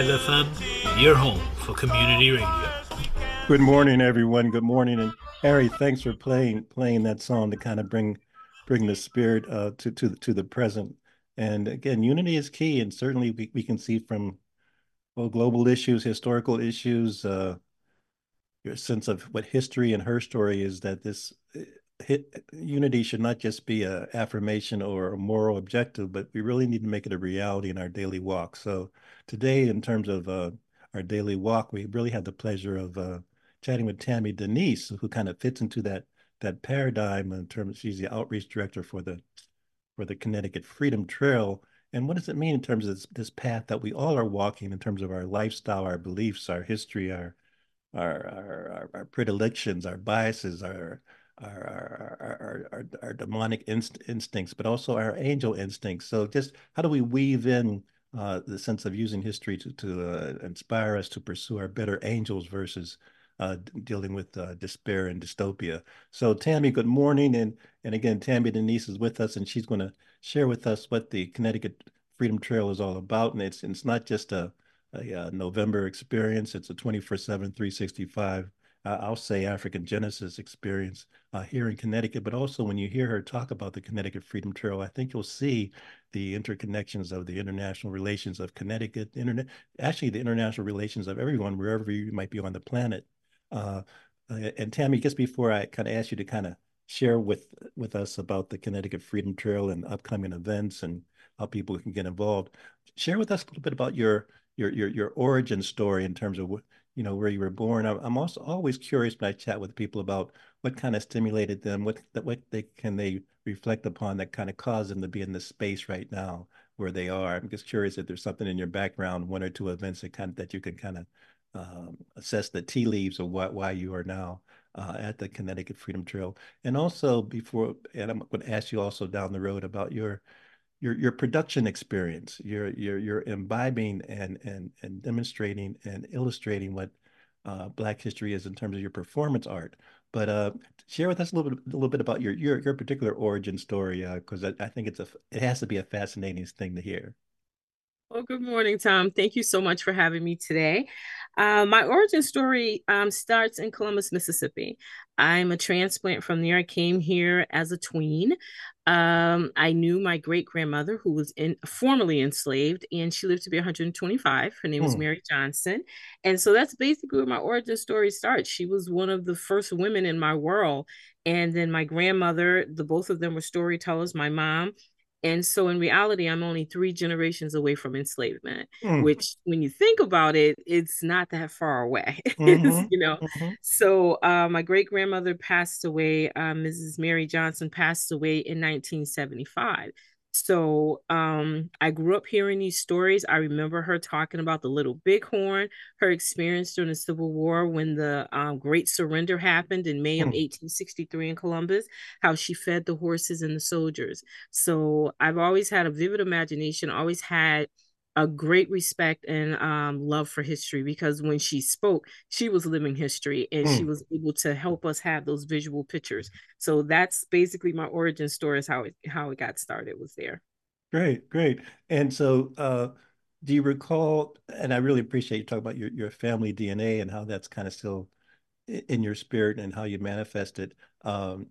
103.5 FM, your home for community radio. Good morning, everyone. Good morning, and Harry, thanks for playing playing that song to kind of bring bring the spirit uh, to to to the present. And again, unity is key, and certainly we, we can see from well, global issues, historical issues, uh, your sense of what history and her story is that this uh, hit, unity should not just be a affirmation or a moral objective, but we really need to make it a reality in our daily walk. So today, in terms of uh, our daily walk, we really had the pleasure of uh, chatting with Tammy Denease, who kind of fits into that that paradigm in terms. She's the outreach director for the for the Connecticut Freedom Trail. And what does it mean in terms of this, this path that we all are walking in terms of our lifestyle, our beliefs, our history, our our our, our, our predilections, our biases, our our our our, our, demonic inst instincts, but also our angel instincts. So just how do we weave in uh, the sense of using history to to uh, inspire us to pursue our better angels versus uh, dealing with uh, despair and dystopia. So Tammy, good morning, and and again, Tammy Denease is with us, and she's going to share with us what the Connecticut Freedom Trail is all about, and it's it's not just a, a, a November experience; it's a 24/7, 365. Uh, I'll say African Genesis experience uh, here in Connecticut, but also when you hear her talk about the Connecticut Freedom Trail, I think you'll see the interconnections of the international relations of Connecticut, internet, actually the international relations of everyone, wherever you might be on the planet. Uh, and Tammy, just before I kind of ask you to kind of share with with us about the Connecticut Freedom Trail and upcoming events and how people can get involved, share with us a little bit about your your your your origin story in terms of what you know where you were born. I'm also always curious when I chat with people about what kind of stimulated them, what what they can they reflect upon that kind of caused them to be in this space right now where they are. I'm just curious if there's something in your background, one or two events that kind of, that you can kind of um, assess the tea leaves of what why you are now uh, at the Connecticut Freedom Trail. And also before, and I'm going to ask you also down the road about your your your production experience. You're you're you're imbibing and and and demonstrating and illustrating what uh, Black history is in terms of your performance art. But uh, share with us a little bit a little bit about your your your particular origin story because uh, I, I think it's a it has to be a fascinating thing to hear. Well, good morning, Tom. Thank you so much for having me today. Uh, my origin story um, starts in Columbus, Mississippi. I'm a transplant from there. I came here as a tween. Um, I knew my great grandmother, who was in formerly enslaved, and she lived to be 125. Her name was Hmm. Mary Johnson, and so that's basically where my origin story starts. She was one of the first women in my world, and then my grandmother. The both of them were storytellers. My mom. And so in reality, I'm only three generations away from enslavement, Hmm. which when you think about it, it's not that far away. Mhm, you know, mhm. so uh, my great grandmother passed away. Uh, Mrs. Mary Johnson passed away in 1975. So um, I grew up hearing these stories. I remember her talking about the Little Bighorn, her experience during the Civil War when the um, Great Surrender happened in May of Hmm. 1863 in Columbus, how she fed the horses and the soldiers. So I've always had a vivid imagination, always had a great respect and um, love for history because when she spoke, she was living history and she Hmm. was able to help us have those visual pictures. So that's basically my origin story is how it how it got started was there. Great, great. And so, uh, do you recall, and I really appreciate you talking about your, your family DNA and how that's kind of still in your spirit and how you manifest it. Um,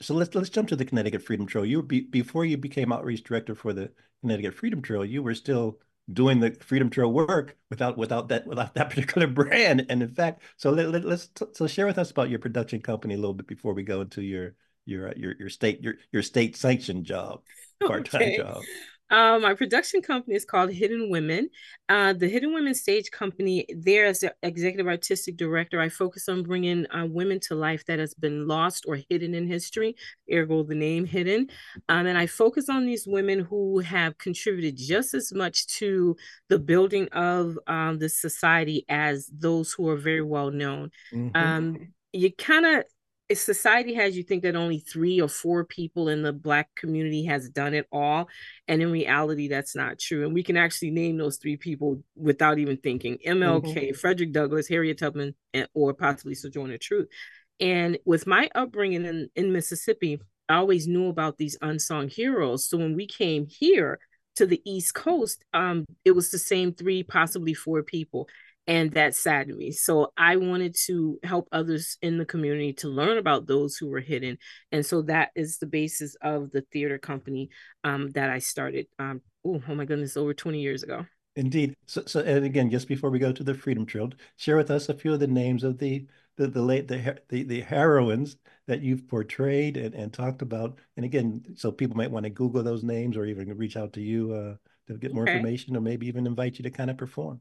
so let's let's jump to the Connecticut Freedom Trail. You were be, before you became outreach director for the Connecticut Freedom Trail, you were still doing the Freedom Trail work without without that without that particular brand. And in fact, so let, let, let's so share with us about your production company a little bit before we go into your your your your state your your state sanctioned job, part-time Okay. job. Uh, my production company is called Hidden Women. Uh, the Hidden Women Stage Company, there as the executive artistic director, I focus on bringing uh, women to life that has been lost or hidden in history, ergo the name Hidden. Um, and I focus on these women who have contributed just as much to the building of um, the society as those who are very well known. Mm-hmm. Um, you kind of society has you think that only three or four people in the black community has done it all and in reality that's not true and we can actually name those three people without even thinking. Mlk mm-hmm. frederick douglass harriet tubman and, or possibly sojourner truth. And with my upbringing in, in mississippi i always knew about these unsung heroes. So when we came here to the east coast um, it was the same three possibly four people and that saddened me. So i wanted to help others in the community to learn about those who were hidden and so that is the basis of the theater company um, that i started um, oh, oh my goodness over 20 years ago. Indeed. So, so and again just before we go to the freedom trail share with us a few of the names of the the the late the, the, the heroines that you've portrayed and, and talked about. And again so people might want to google those names or even reach out to you uh, to get more okay. information or maybe even invite you to kind of perform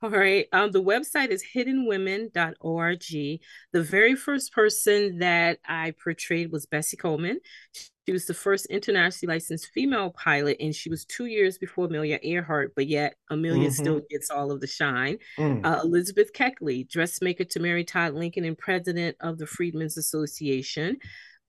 all right. Um, the website is hiddenwomen.org. The very first person that I portrayed was Bessie Coleman. She was the first internationally licensed female pilot, and she was two years before Amelia Earhart, but yet Amelia mm-hmm. still gets all of the shine. Mm. Uh, Elizabeth Keckley, dressmaker to Mary Todd Lincoln and president of the Freedmen's Association.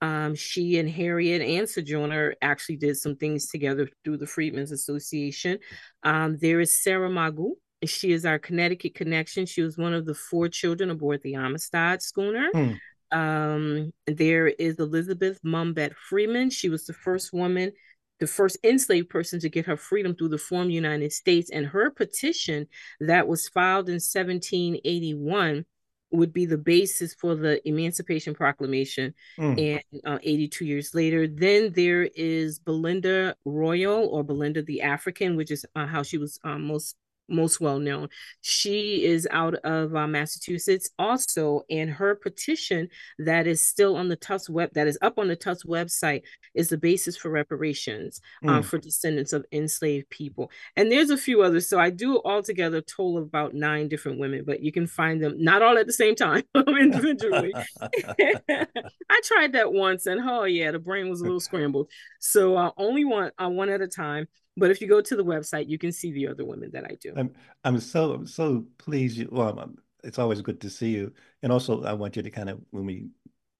Um, she and Harriet and Sojourner actually did some things together through the Freedmen's Association. Um, there is Sarah Margru, she is our Connecticut connection. She was one of the four children aboard the Amistad schooner. Hmm. Um, there is Elizabeth Mumbet Freeman. She was the first woman, the first enslaved person to get her freedom through the former United States. And her petition that was filed in 1781 would be the basis for the Emancipation Proclamation. Mm. And uh, 82 years later, then there is Belinda Royall or Belinda the African, which is uh, how she was uh, most most well known. She is out of uh, Massachusetts also, and her petition that is still on the Tufts web that is up on the Tufts website is the basis for reparations mm. uh, hmm. for descendants of enslaved people. And there's a few others. So I do altogether a total of about nine different women, but you can find them not all at the same time individually. I tried that once, and oh yeah, the brain was a little scrambled. So uh, only one uh, one at a time. But if you go to the website, you can see the other women that I do. I'm I'm so I'm so pleased. You, well, I'm, it's always good to see you, and also I want you to kind of when we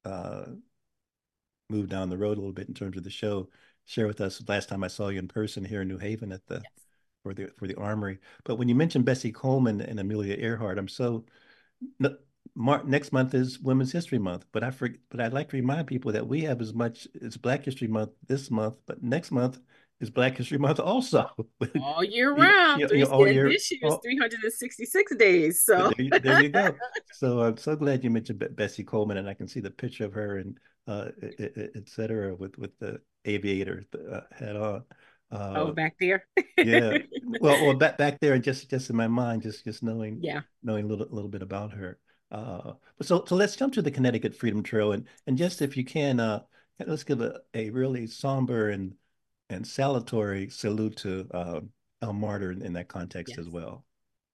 uh, move down the road a little bit in terms of the show, share with us last time I saw you in person here in New Haven at the yes. for the for the Armory. But when you mentioned Bessie Coleman and Amelia Earhart, I'm so. No, Mar- next month is Women's History Month, but I forget. But I'd like to remind people that we have as much as Black History Month this month, but next month is Black History Month also. All year round. You know, you know, all year, this year is 366 days. So there you, there you, go. So I'm so glad you mentioned Bessie Coleman, and I can see the picture of her and uh, etc. with with the aviator uh, hat on. Uh, oh, back there. yeah. Well, well, back back there, and just just in my mind, just just knowing yeah knowing a little little bit about her. Uh, so so let's jump to the Connecticut Freedom Trail, and and just if you can, uh, let's give a, a really somber and and salutary salute to uh, Al Marder in, that context yes. as well.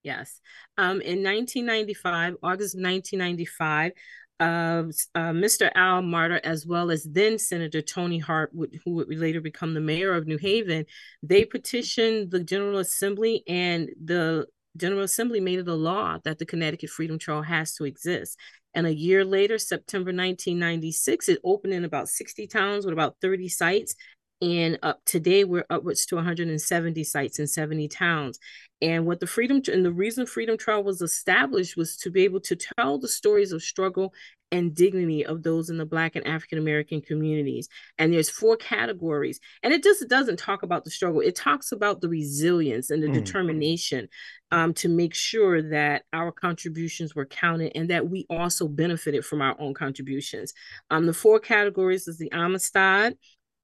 Yes. Um, in 1995, August 1995, uh, uh, Mr. Al Marder, as well as then Senator Toni Harp, who would later become the mayor of New Haven, they petitioned the General Assembly, and the General Assembly made it a law that the Connecticut Freedom Trail has to exist. And a year later, September 1996, it opened in about 60 towns with about 30 sites and up today we're upwards to 170 sites in 70 towns. And what the freedom and the reason freedom trail was established was to be able to tell the stories of struggle and dignity of those in the black and african american communities. And there's four categories and it just doesn't talk about the struggle. It talks about the resilience and the mm. determination um, to make sure that our contributions were counted and that we also benefited from our own contributions. Um, the four categories is the amistad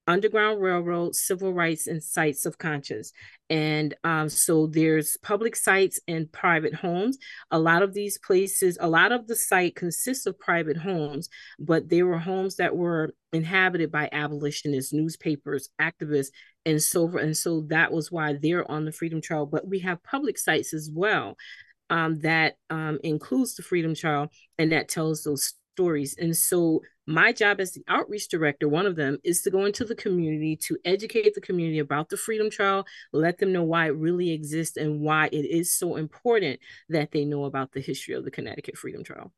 Underground Railroad, civil rights, and sites of conscience. And um, so there's public sites and private homes. A lot of these places, a lot of the site consists of private homes, but they were homes that were inhabited by abolitionists, newspapers, activists, and so forth. and so that was why they're on the Freedom Trail. But we have public sites as well um, that um, includes the Freedom Trail and that tells those stories. And so my job as the outreach director, one of them is to go into the community to educate the community about the Freedom Trail, let them know why it really exists and why it is so important that they know about the history of the Connecticut Freedom Trail.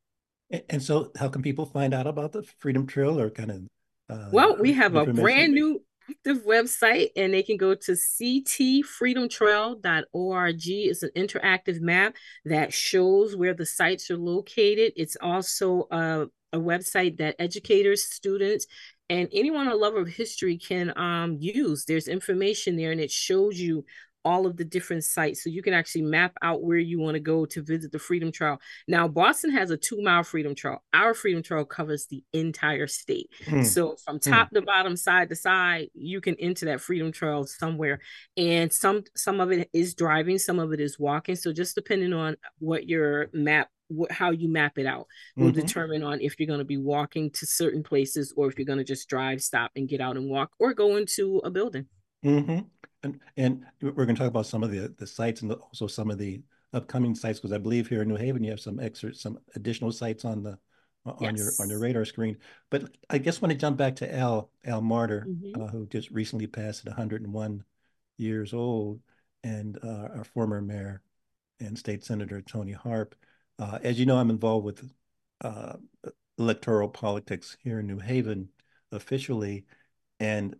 And so, how can people find out about the Freedom Trail or kind of? Uh, well, we have a brand new active website and they can go to ctfreedomtrail.org. It's an interactive map that shows where the sites are located. It's also a, a website that educators, students, and anyone a lover of history can um, use. There's information there and it shows you all of the different sites so you can actually map out where you want to go to visit the freedom trail now boston has a two mile freedom trail our freedom trail covers the entire state hmm. so from hmm. top hmm. to bottom side to side you can enter that freedom trail somewhere and some some of it is driving some of it is walking so just depending on what your map how you map it out will mm-hmm. determine on if you're going to be walking to certain places or if you're going to just drive stop and get out and walk or go into a building mm-hmm. And, and we're going to talk about some of the, the sites and also some of the upcoming sites because I believe here in New Haven you have some extra some additional sites on the on yes. your on your radar screen. But I guess when I jump back to Al Al Marder, mm-hmm. uh, who just recently passed at 101 years old, and uh, our former mayor and state senator Toni Harp. Uh, as you know, I'm involved with uh, electoral politics here in New Haven officially, and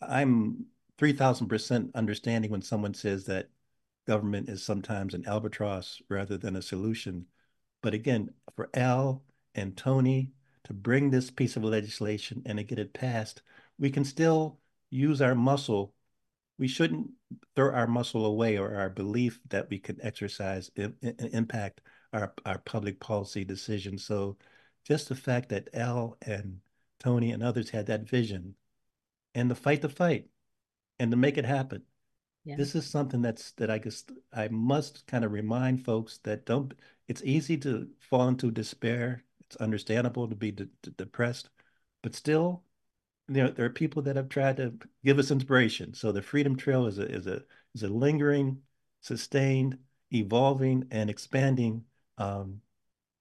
I'm 3000% understanding when someone says that government is sometimes an albatross rather than a solution. But again, for Al and Toni to bring this piece of legislation and to get it passed, we can still use our muscle. We shouldn't throw our muscle away or our belief that we can exercise and impact our, our public policy decisions. So just the fact that Al and Toni and others had that vision and the fight the fight and to make it happen. Yeah. This is something that's that I guess I must kind of remind folks that don't. It's easy to fall into despair. It's understandable to be de- de- depressed, but still, you know, there are people that have tried to give us inspiration. So the Freedom Trail is a is a is a lingering, sustained, evolving, and expanding um,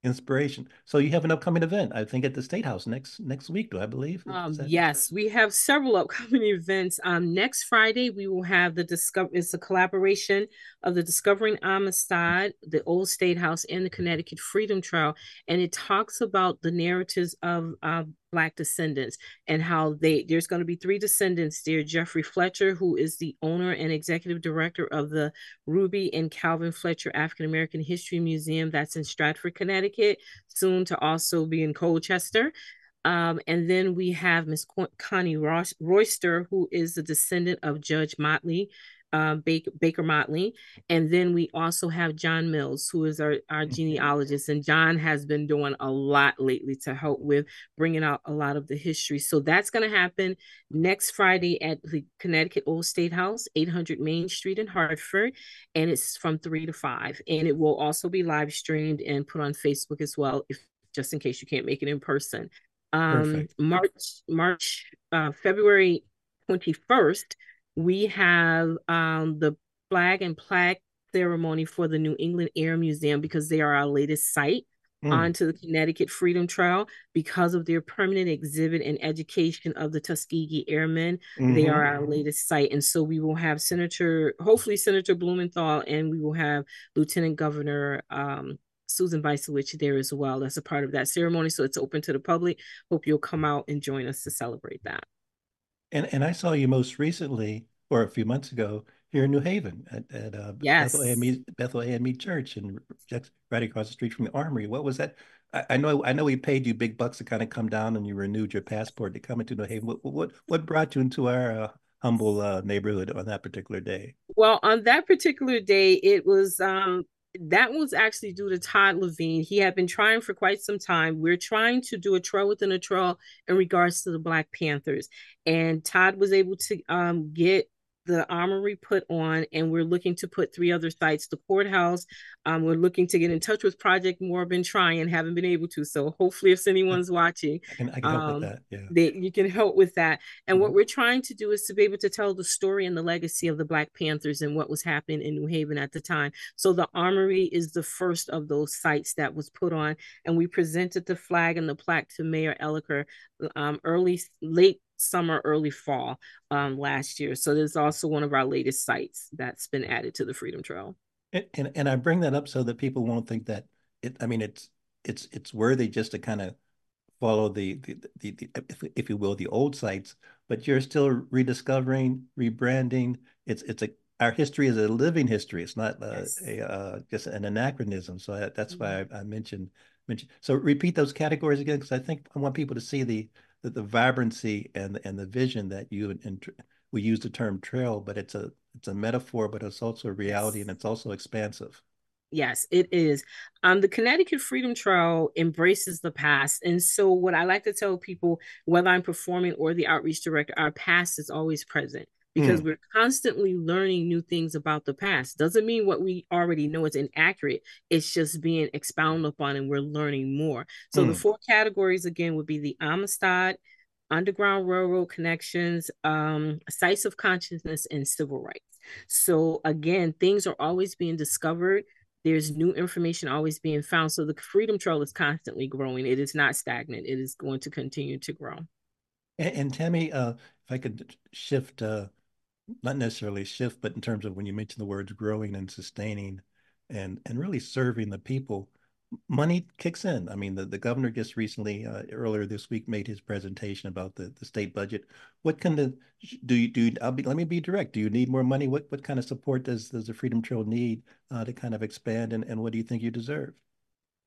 inspiration. So you have an upcoming event, I think, at the State House next next week. Do I believe? Um, yes, we have several upcoming events. Um, next Friday we will have the discover. It's a collaboration of the Discovering Amistad, the Old State House, and the Connecticut Freedom Trail, and it talks about the narratives of uh, black descendants and how they there's going to be three descendants there jeffrey fletcher who is the owner and executive director of the ruby and calvin fletcher african american history museum that's in stratford connecticut soon to also be in colchester. Um, and then we have Miss Connie Royster, who is the descendant of Judge Motley, uh, Baker, Baker Motley. And then we also have John Mills, who is our, our mm-hmm. genealogist. And John has been doing a lot lately to help with bringing out a lot of the history. So that's going to happen next Friday at the Connecticut Old State House, 800 Main Street in Hartford. And it's from 3 to 5. And it will also be live streamed and put on Facebook as well, if just in case you can't make it in person. Um, March, March, uh, February 21st, we have um, the flag and plaque ceremony for the New England Air Museum because they are our latest site mm. onto the Connecticut Freedom Trail because of their permanent exhibit and education of the Tuskegee Airmen. Mm-hmm. They are our latest site. And so we will have Senator, hopefully Senator Blumenthal, and we will have Lieutenant Governor um, Susan Bysiewicz there as well as a part of that ceremony. So it's open to the public. Hope you'll come out and join us to celebrate that. And and I saw you most recently, or a few months ago, here in New Haven at, at uh, yes. Bethel AME, Bethel AME Church, and right across the street from the Armory. What was that? I, I, know I know we paid you big bucks to kind of come down, and you renewed your passport to come into New Haven. What what what brought you into our uh, humble uh, neighborhood on that particular day? Well, on that particular day, it was um, that was actually due to Todd Levine. He had been trying for quite some time. We're trying to do a trail within a trail in regards to the Black Panthers. And Todd was able to um, get the armory put on, and we're looking to put three other sites the courthouse. Um, we're looking to get in touch with Project More, been trying, haven't been able to. So hopefully, if anyone's watching, I can, I can help um, with that. Yeah. They, you can help with that. And mm-hmm. what we're trying to do is to be able to tell the story and the legacy of the Black Panthers and what was happening in New Haven at the time. So the armory is the first of those sites that was put on, and we presented the flag and the plaque to Mayor Elicker um, early, late summer, early fall um, last year. So there's also one of our latest sites that's been added to the Freedom Trail. And, and, and I bring that up so that people won't think that it. I mean, it's it's it's worthy just to kind of follow the the, the, the if, if you will the old sites, but you're still rediscovering, rebranding. It's it's a our history is a living history. It's not uh, yes. a uh, just an anachronism. So I, that's mm-hmm. why I, I mentioned mentioned. So repeat those categories again, because I think I want people to see the the, the vibrancy and and the vision that you and we use the term trail, but it's a it's a metaphor, but it's also a reality and it's also expansive. Yes, it is. Um, the Connecticut Freedom Trail embraces the past. And so, what I like to tell people, whether I'm performing or the outreach director, our past is always present because mm. we're constantly learning new things about the past. Doesn't mean what we already know is inaccurate. It's just being expounded upon and we're learning more. So mm. the four categories again would be the Amistad, Underground Railroad connections, um, sites of consciousness, and civil rights. So again, things are always being discovered. There's new information always being found. So the Freedom Trail is constantly growing. It is not stagnant. It is going to continue to grow. And, and Tammy, uh, if I could shift uh, not necessarily shift, but in terms of when you mention the words growing and sustaining and and really serving the people, money kicks in. I mean, the, the governor just recently, uh, earlier this week, made his presentation about the, the state budget. What kind of do you do? I'll be let me be direct. Do you need more money? What what kind of support does does the Freedom Trail need uh, to kind of expand? And, and what do you think you deserve?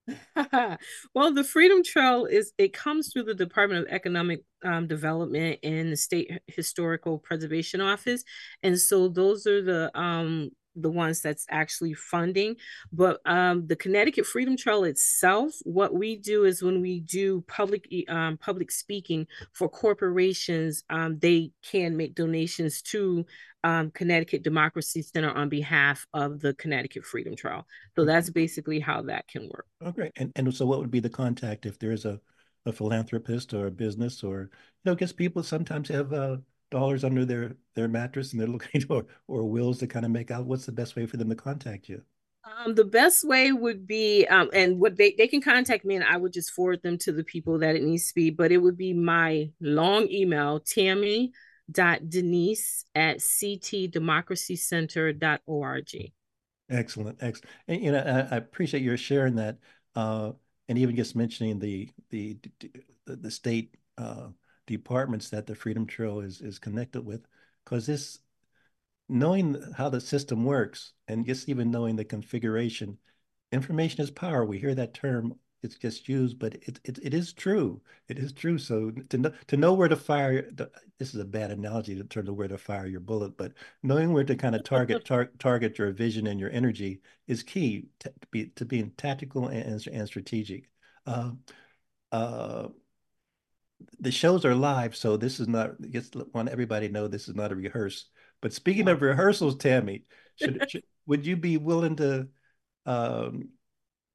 well, the Freedom Trail is it comes through the Department of Economic um, Development and the State Historical Preservation Office, and so those are the um, the ones that's actually funding. But um, the Connecticut Freedom Trail itself, what we do is when we do public um, public speaking for corporations, um, they can make donations to um, Connecticut Democracy Center on behalf of the Connecticut Freedom Trail. So mm-hmm. that's basically how that can work. Okay. And and so what would be the contact if there is a a philanthropist or a business or you know, because people sometimes have uh, dollars under their their mattress and they're looking or or wills to kind of make out what's the best way for them to contact you? Um, the best way would be um, and what they, they can contact me and i would just forward them to the people that it needs to be but it would be my long email tammy dot denease at ctdemocracycenter.org excellent excellent and you know I, I appreciate your sharing that uh, and even just mentioning the the the, the state uh, departments that the Freedom Trail is is connected with, because this knowing how the system works and just even knowing the configuration, information is power. We hear that term; it's just used, but it it, it is true. It is true. So to know to know where to fire, this is a bad analogy in terms of where to fire your bullet, but knowing where to kind of target tar, target your vision and your energy is key to, to be to being tactical and and strategic. Uh, uh, the shows are live, so this is not. Just want everybody to know this is not a rehearse. But speaking of rehearsals, Tammy, should, should would you be willing to um,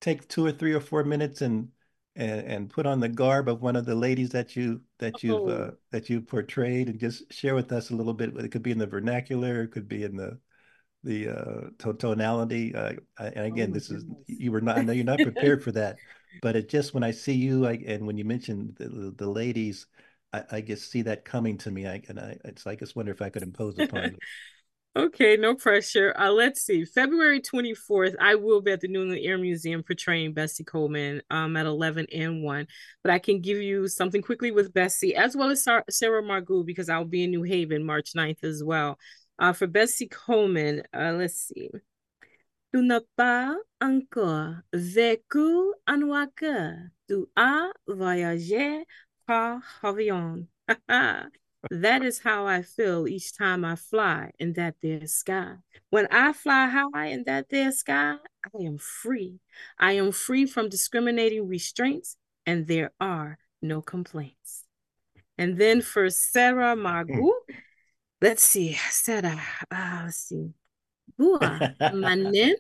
take two or three or four minutes and and and put on the garb of one of the ladies that you that you've uh, oh. that you portrayed and just share with us a little bit? It could be in the vernacular, it could be in the the uh, tonality. Uh, and again, oh this goodness. is you were not. I know you're not prepared for that, but it just when I see you, I, and when you mentioned the, the ladies, I, I just see that coming to me. I and I, it's I just wonder if I could impose upon you. Okay, no pressure. Uh, let's see. February 24th, I will be at the New England Air Museum portraying Bessie Coleman um, at 11 and 1. But I can give you something quickly with Bessie, as well as Sarah Margru, because I'll be in New Haven March 9th as well. Uh, for Bessie Coleman, uh, let's see. Tu n'as pas encore vécu en Oaxaca. Tu as voyagé par avion. that is how I feel each time I fly in that there sky. When I fly high in that there sky, I am free. I am free from discriminating restraints, and there are no complaints. And then for Sarah Margru, mm. let's see, Sarah. Uh, let's see. Bua, my name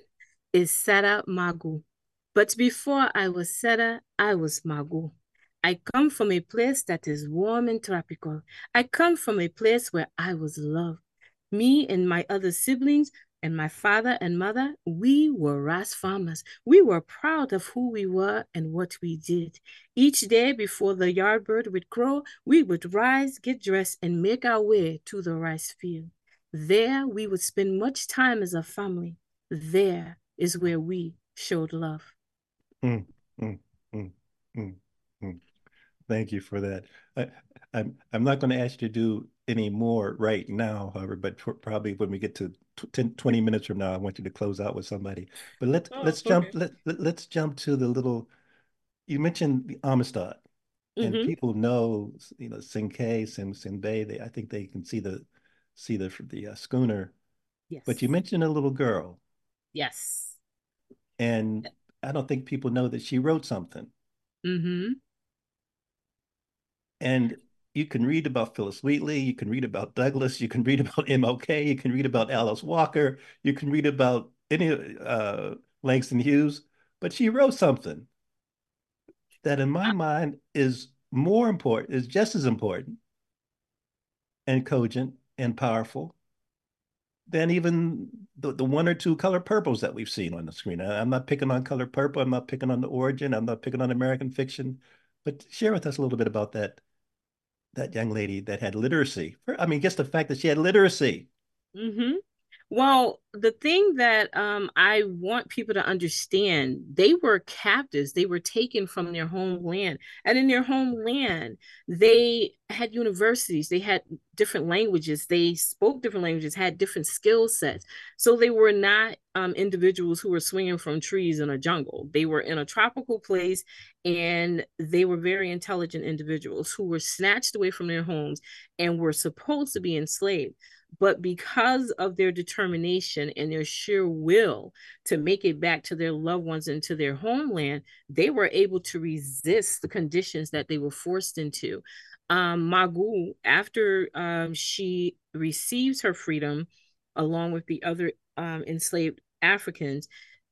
is Sarah Margru. But before I was Sarah, I was Margru. I come from a place that is warm and tropical. I come from a place where I was loved. Me and my other siblings and my father and mother, we were rice farmers. We were proud of who we were and what we did. Each day before the yard bird would crow, we would rise, get dressed, and make our way to the rice field. There we would spend much time as a family. There is where we showed love. Mm, mm, mm, mm, mm. Thank you for that. I, I'm I'm not going to ask you to do any more right now, however, but probably when we get to 10, 20 minutes from now, I want you to close out with somebody. But let's oh, let's okay. jump let, let let's jump to the little. You mentioned the Amistad, and mm-hmm. people know you know Cinque, Sin Sengbe. They I think they can see the see the the uh, schooner. Yes. But you mentioned a little girl. Yes. And I don't think people know that she wrote something. Mm-hmm. And you can read about Phillis Wheatley, you can read about Douglass, you can read about MLK, you can read about Alice Walker, you can read about any uh, Langston Hughes, but she wrote something that, in my mind, is more important, is just as important and cogent and powerful than even the, the one or two color purples that we've seen on the screen. I, I'm not picking on color purple. I'm not picking on the origin. I'm not picking on American fiction. But share with us a little bit about that that young lady that had literacy. I mean, just the fact that she had literacy. Mm-hmm. Well, the thing that um, I want people to understand, they were captives. They were taken from their homeland. And in their homeland, they had universities, they had different languages, they spoke different languages, had different skill sets. So they were not um, individuals who were swinging from trees in a jungle. They were in a tropical place and they were very intelligent individuals who were snatched away from their homes and were supposed to be enslaved but because of their determination and their sheer will to make it back to their loved ones and to their homeland, they were able to resist the conditions that they were forced into. Um, Margru, after um, she receives her freedom, along with the other um, enslaved Africans,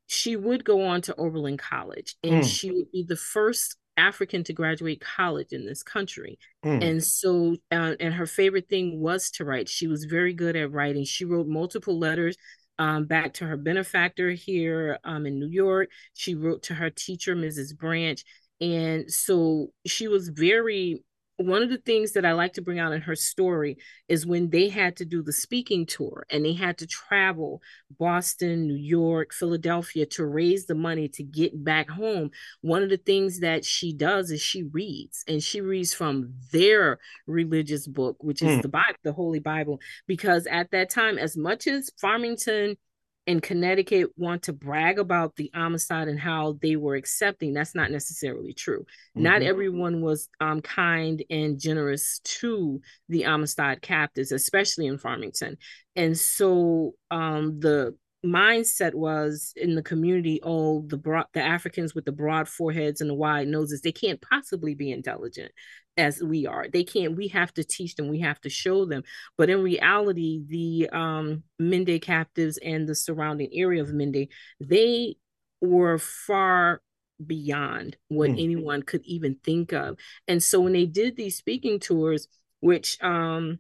she would go on to Oberlin College and mm. she would be the first African to graduate college in this country. Mm. And so, uh, and her favorite thing was to write. She was very good at writing. She wrote multiple letters um, back to her benefactor here um, in New York. She wrote to her teacher, Mrs. Branch. And so she was very one of the things that I like to bring out in her story is when they had to do the speaking tour and they had to travel Boston, New York, Philadelphia to raise the money to get back home. One of the things that she does is she reads and she reads from their religious book, which is mm. the Bible, the Holy Bible, because at that time, as much as Farmington in Connecticut want to brag about the Amistad and how they were accepting, that's not necessarily true. Mm-hmm. Not everyone was um, kind and generous to the Amistad captives, especially in Farmington. And so um, the mindset was in the community oh the broad the africans with the broad foreheads and the wide noses they can't possibly be intelligent as we are. They can't, we have to teach them, we have to show them. But in reality, the um, Mende captives and the surrounding area of Mende, they were far beyond what mm. anyone could even think of. And so when they did these speaking tours, which um,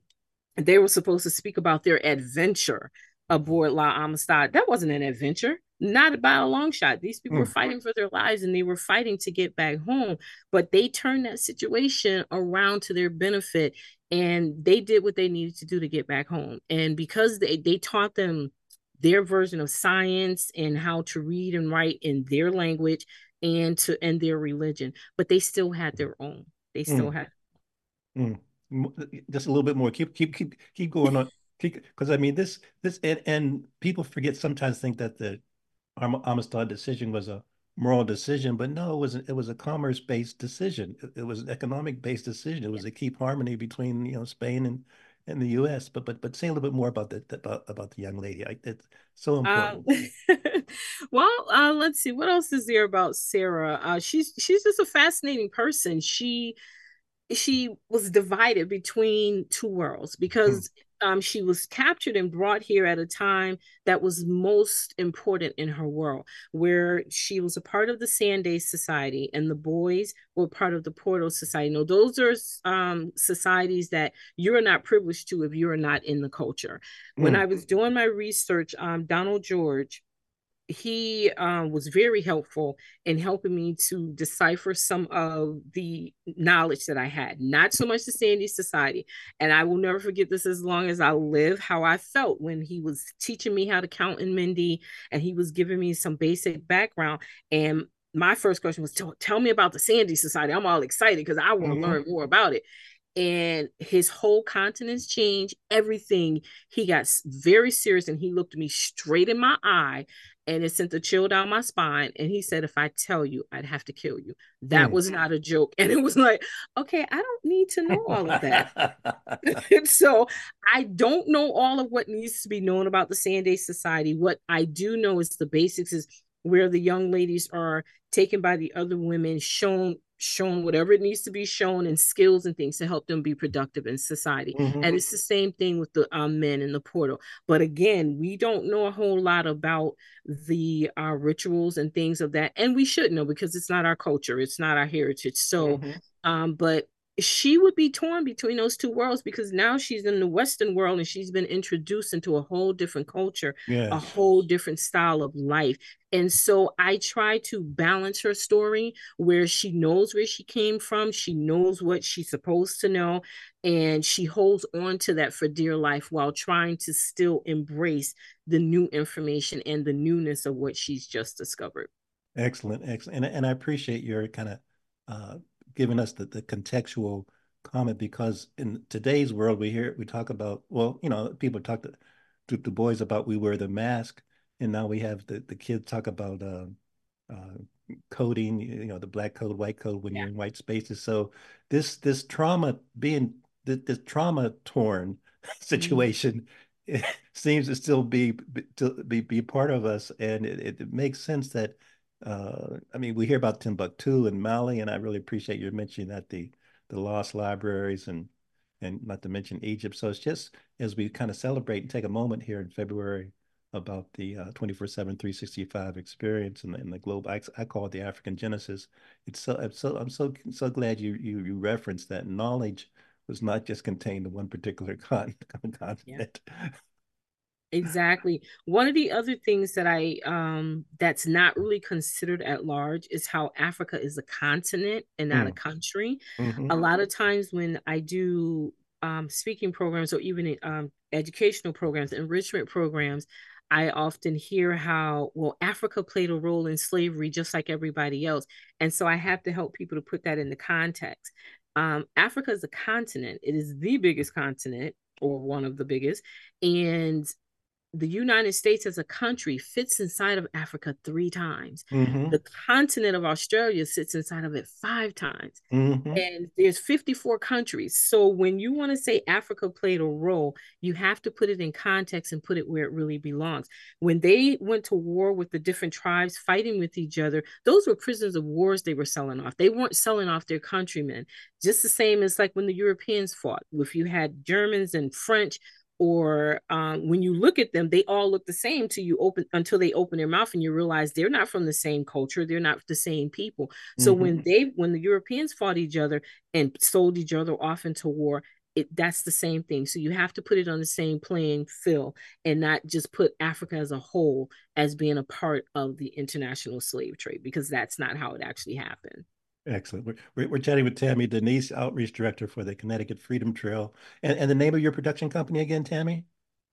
they were supposed to speak about their adventure aboard La Amistad, that wasn't an adventure not by a long shot. These people mm. were fighting for their lives and they were fighting to get back home, but they turned that situation around to their benefit and they did what they needed to do to get back home. And because they, they taught them their version of science and how to read and write in their language and to and their religion, but they still had their own. They still mm. had mm. just a little bit more. Keep keep keep keep going on because I mean this this and, and people forget sometimes think that the Amistad decision was a moral decision, but no, it was it was a commerce based decision. It, it, was an economic based decision. It was to keep harmony between you know Spain and and the U.S. But but but say a little bit more about the about about the young lady. I, it's so important. Uh, well, uh, let's see what else is there about Sarah. Uh, she's she's just a fascinating person. She she was divided between two worlds because um, she was captured and brought here at a time that was most important in her world, where she was a part of the Sande Society and the boys were part of the Poro Society. No, those are um, societies that you're not privileged to if you're not in the culture. Mm. When I was doing my research, um, Donald George, he um, was very helpful in helping me to decipher some of the knowledge that I had, not so much the Sande Society. And I will never forget this as long as I live, how I felt when he was teaching me how to count in Mende and he was giving me some basic background. And my first question was, tell me about the Sande Society. I'm all excited because I want to mm-hmm. learn more about it and his whole countenance changed everything he got very serious and he looked me straight in my eye and it sent a chill down my spine and he said if i tell you i'd have to kill you. That mm. was not a joke and it was like okay i don't need to know all of that. So i don't know all of what needs to be known about the sande society. What i do know is the basics is where the young ladies are taken by the other women shown shown whatever it needs to be shown and skills and things to help them be productive in society. Mm-hmm. and it's the same thing with the um, men in the poro. But again we don't know a whole lot about the uh, rituals and things of that. And we should know because it's not our culture. It's not our heritage. So mm-hmm. um, but she would be torn between those two worlds because now she's in the western world and she's been introduced into a whole different culture yes. a whole different style of life. And so i try to balance her story where she knows where she came from she knows what she's supposed to know and she holds on to that for dear life while trying to still embrace the new information and the newness of what she's just discovered. Excellent excellent. And, and i appreciate your kind of uh, giving us the, the contextual comment because in today's world we hear we talk about well you know people talk to, to the boys about we wear the mask and now we have the, the kids talk about uh, uh, coding you know the black code white code when yeah. you're in white spaces so this this trauma being this, this trauma torn mm-hmm. situation mm-hmm. seems to still be to be, be part of us and it, it makes sense that uh, I mean, we hear about Timbuktu and Mali, and I really appreciate your mentioning that the the lost libraries and and not to mention Egypt. So it's just as we kind of celebrate and take a moment here in February about the uh, 24 7 365 experience in the, in the globe I, I call it the african genesis it's so i'm so i'm so so glad you you, you referenced that knowledge was not just contained in one particular continent yeah. Exactly. One of the other things that I um that's not really considered at large is how Africa is a continent and not mm. a country. Mm-hmm. A lot of times when I do um speaking programs or even um educational programs, enrichment programs, I often hear how well Africa played a role in slavery just like everybody else. And so I have to help people to put that in the context. Um, Africa is a continent. It is the biggest continent or one of the biggest. And the United States as a country fits inside of Africa three times. Mm-hmm. The continent of Australia sits inside of it five times. Mm-hmm. And there's 54 countries. So when you want to say Africa played a role, you have to put it in context and put it where it really belongs. When they went to war with the different tribes fighting with each other, those were prisoners of wars they were selling off. They weren't selling off their countrymen. Just the same as like when the Europeans fought. If you had Germans and French or um, when you look at them, they all look the same to you open until they open their mouth and you realize they're not from the same culture, they're not the same people. So mm-hmm. when they when the Europeans fought each other and sold each other off into war, it, that's the same thing. So you have to put it on the same playing field and not just put Africa as a whole as being a part of the international slave trade because that's not how it actually happened. Excellent. We're, we're, chatting with Tammy Denease, Outreach Director for the Connecticut Freedom Trail. And, and the name of your production company again, Tammy?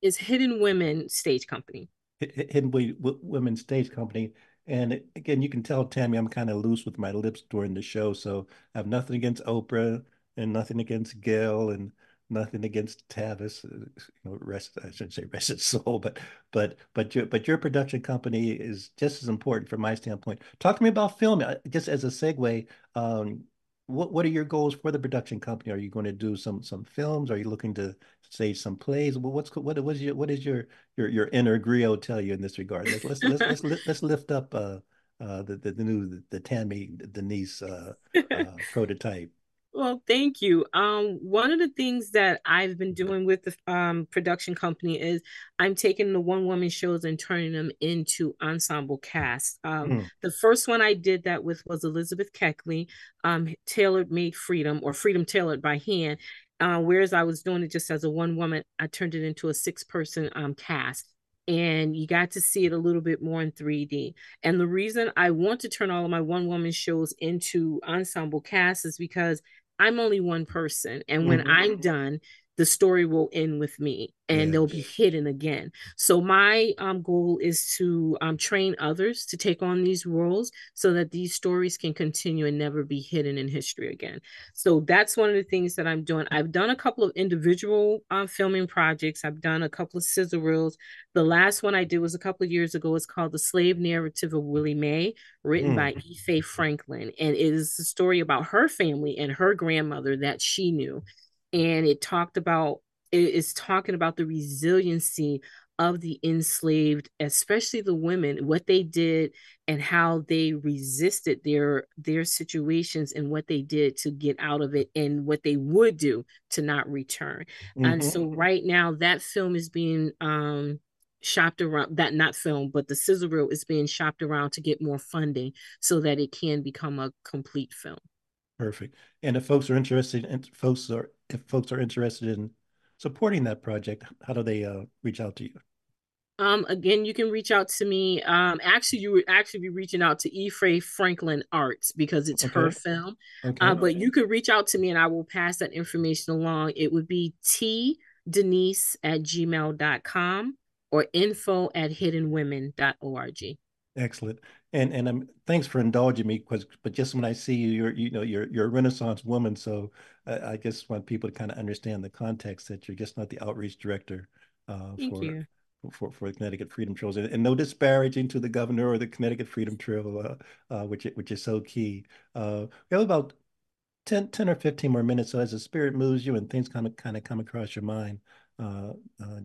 Is Hidden Women Stage Company. Hidden Women Stage Company. And again, you can tell Tammy I'm kind of loose with my lips during the show. So I have nothing against Oprah and nothing against Gail and nothing against Tavis, uh, you know, rest I shouldn't say rest its soul, but but but your but your production company is just as important from my standpoint. Talk to me about film, Uh, just as a segue, um, what what are your goals for the production company? Are you going to do some some films? Are you looking to stage some plays? Well, what's what was your what is your your your inner griot tell you in this regard? Let's let's let's, let's, let's lift up uh uh the the, the new the, the Tammy Denease uh, uh prototype. Well, thank you. Um, one of the things that I've been doing with the um, production company is I'm taking the one woman shows and turning them into ensemble casts. Um, mm. The first one I did that with was Elizabeth Keckley, um, Tailored Made Freedom or Freedom Tailored by Hand. Uh, whereas I was doing it just as a one woman, I turned it into a six person um, cast and you got to see it a little bit more in 3D. And the reason I want to turn all of my one woman shows into ensemble casts is because I'm only one person. And when mm-hmm. I'm done, the story will end with me and they'll be hidden again. So my um, goal is to um, train others to take on these roles so that these stories can continue and never be hidden in history again. So that's one of the things that I'm doing. I've done a couple of individual uh, filming projects. I've done a couple of sizzle reels. The last one I did was a couple of years ago. It's called The Slave Narrative of Willie Mae, written mm. by Ife Franklin. And it is a story about her family and her grandmother that she knew and it talked about it is talking about the resiliency of the enslaved especially the women what they did and how they resisted their their situations and what they did to get out of it and what they would do to not return. Mm-hmm. and so right now that film is being um shopped around that not film but the sizzle reel is being shopped around to get more funding so that it can become a complete film. Perfect. And if folks are interested and folks are if folks are interested in supporting that project, how do they uh, reach out to you? Um, again, you can reach out to me. Um, actually, you would actually be reaching out to Ife Franklin Arts because it's okay. her film. Okay. Uh, but you could reach out to me and I will pass that information along. It would be T Denease at gmail.com or info at hiddenwomen.org. Excellent. And and um, thanks for indulging me, because but just when I see you, you're you know you're you're a Renaissance woman, so I, I just want people to kind of understand the context that you're just not the outreach director uh, Thank for, you. for for the Connecticut Freedom Trails, and, and, no disparaging to the governor or the Connecticut Freedom Trail, uh, uh, which which is so key. Uh, we have about 10, 10 or 15 more minutes. So as the spirit moves you and things kind of kind of come across your mind, uh, uh,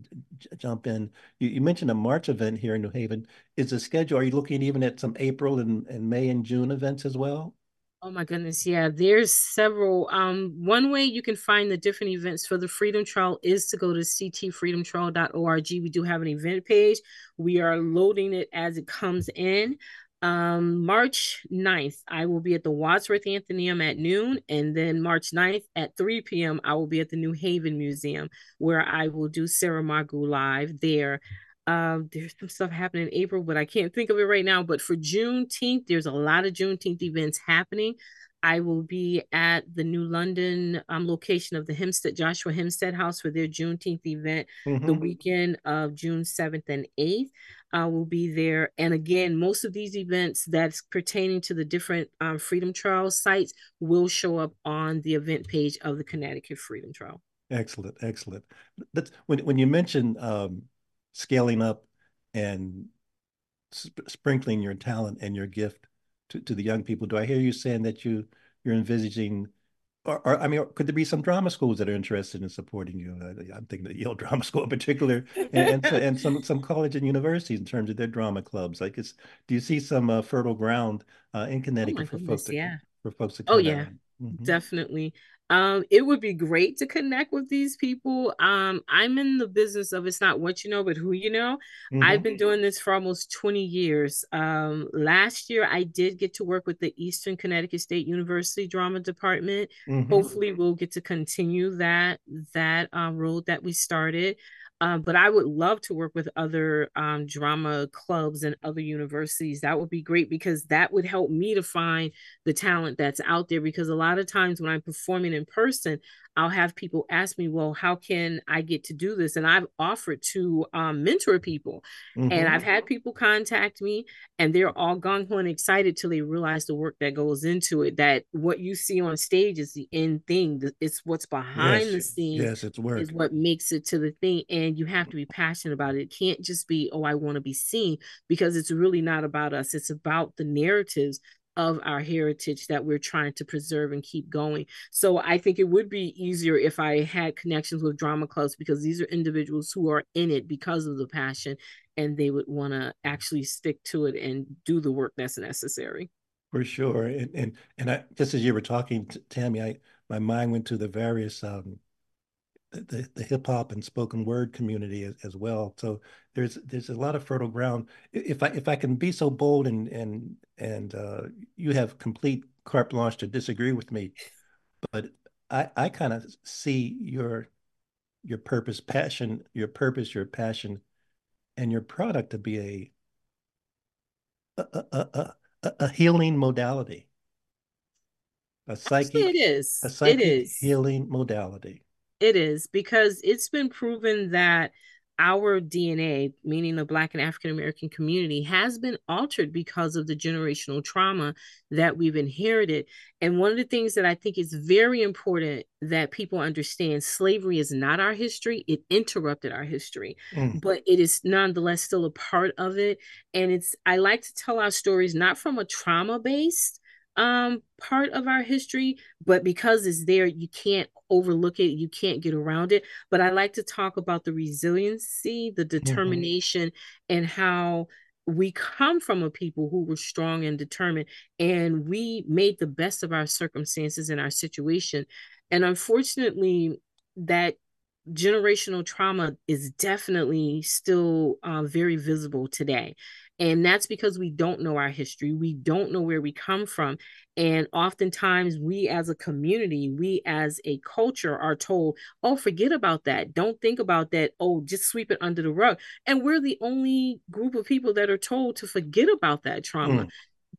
jump in. You, you, mentioned a March event here in New Haven. Is the schedule, are you looking even at some April and, and May and June events as well? Oh my goodness, yeah. There's several. Um, one way you can find the different events for the Freedom Trail is to go to ctfreedomtrail.org. We do have an event page. We are loading it as it comes in um march 9th i will be at the wadsworth atheneum at noon and then march 9th at 3 p.m i will be at the new haven museum where i will do sarah margru live there. Um there's some stuff happening in april but i can't think of it right now. But for juneteenth there's a lot of juneteenth events happening I will be at the New London um, location of the Hempstead Joshua Hempstead House for their Juneteenth event mm-hmm. the weekend of June 7th and 8th. I will be there. And again, most of these events that's pertaining to the different um, Freedom Trail sites will show up on the event page of the Connecticut Freedom Trail. Excellent, excellent. That's when when you mention um, scaling up and sp- sprinkling your talent and your gift to, to the young people. Do I hear you saying that you you're envisaging, or, or I mean, could there be some drama schools that are interested in supporting you? Uh, I'm thinking the Yale Drama School in particular, and, and, and, some some college and universities in terms of their drama clubs. Like, is do you see some uh, fertile ground uh, in oh Connecticut oh for goodness, folks? To, yeah. For folks to oh yeah, mm-hmm. definitely um it would be great to connect with these people. Um i'm in the business of it's not what you know but who you know. Mm-hmm. i've been doing this for almost 20 years. Um last year i did get to work with the eastern connecticut state university drama department. Mm-hmm. hopefully we'll get to continue that that um, road that we started um, but I would love to work with other um, drama clubs and other universities. That would be great because that would help me to find the talent that's out there. Because a lot of times when I'm performing in person, I'll have people ask me, well, how can I get to do this? And I've offered to um, mentor people. Mm-hmm. And I've had people contact me and they're all gung ho and excited till they realize the work that goes into it. That what you see on stage is the end thing. It's what's behind yes. the scenes. Yes, it's work. Is what makes it to the thing. And you have to be passionate about it. It can't just be, oh, I want to be seen because it's really not about us. It's about the narratives of our heritage that we're trying to preserve and keep going. So I think it would be easier if I had connections with drama clubs because these are individuals who are in it because of the passion and they would want to actually stick to it and do the work that's necessary. For sure. And and and I just as you were talking, Tammy, I my mind went to the various um, the, the hip hop and spoken word community as, as, well. So there's there's a lot of fertile ground. If I if I can be so bold and and and uh, you have complete carte blanche to disagree with me, but I I kind of see your your purpose, passion, your purpose, your passion, and your product to be a a a, a, a healing modality. A psychic, Actually, it is. A psychic it is. healing modality. It is because it's been proven that our DNA, meaning the Black and African American community, has been altered because of the generational trauma that we've inherited. And one of the things that I think is very important that people understand slavery is not our history, it interrupted our history, mm. but it is nonetheless still a part of it. And it's, I like to tell our stories not from a trauma based um part of our history but because it's there you can't overlook it you can't get around it but i like to talk about the resiliency the mm-hmm. determination mm-hmm. and how we come from a people who were strong and determined and we made the best of our circumstances and our situation and unfortunately that generational trauma is definitely still uh, very visible today and that's because we don't know our history. We don't know where we come from. And oftentimes, we as a community, we as a culture are told, oh, forget about that. Don't think about that. Oh, just sweep it under the rug. And we're the only group of people that are told to forget about that trauma. Mm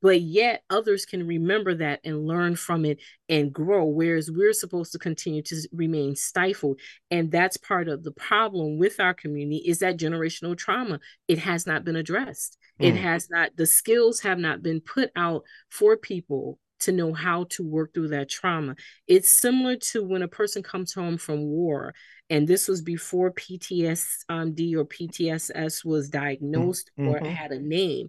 but yet others can remember that and learn from it and grow whereas we're supposed to continue to remain stifled. And that's part of the problem with our community is that generational trauma. It has not been addressed. Mm. it has not the skills have not been put out for people to know how to work through that trauma. It's similar to when a person comes home from war and this was before PTSD or PTSS was diagnosed mm-hmm. or had a name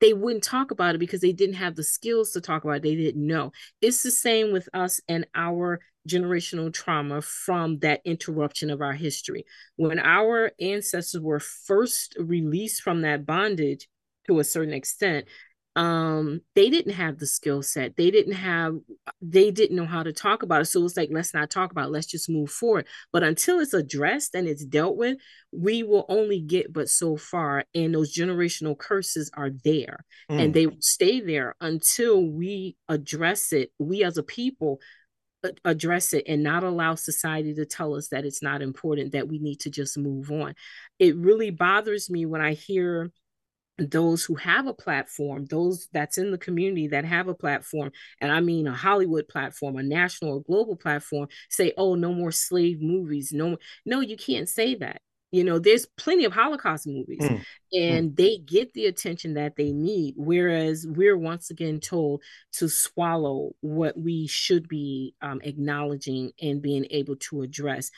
they wouldn't talk about it because they didn't have the skills to talk about it. They didn't know. It's the same with us and our generational trauma from that interruption of our history. When our ancestors were first released from that bondage to a certain extent, um they didn't have the skill set. They didn't have they didn't know how to talk about it. So it's like let's not talk about it. Let's just move forward. But until it's addressed and it's dealt with we will only get but so far. And those generational curses are there. Mm. and they will stay there until we address it we as a people address it and not allow society to tell us that it's not important that we need to just move on. It really bothers me when i hear those who have a platform, those that's in the community that have a platform, and I mean a Hollywood platform, a national or global platform, say, oh, no more slave movies. No, no, you can't say that. You know, there's plenty of Holocaust movies mm. and mm. they get the attention that they need. Whereas we're once again told to swallow what we should be um, acknowledging and being able to address.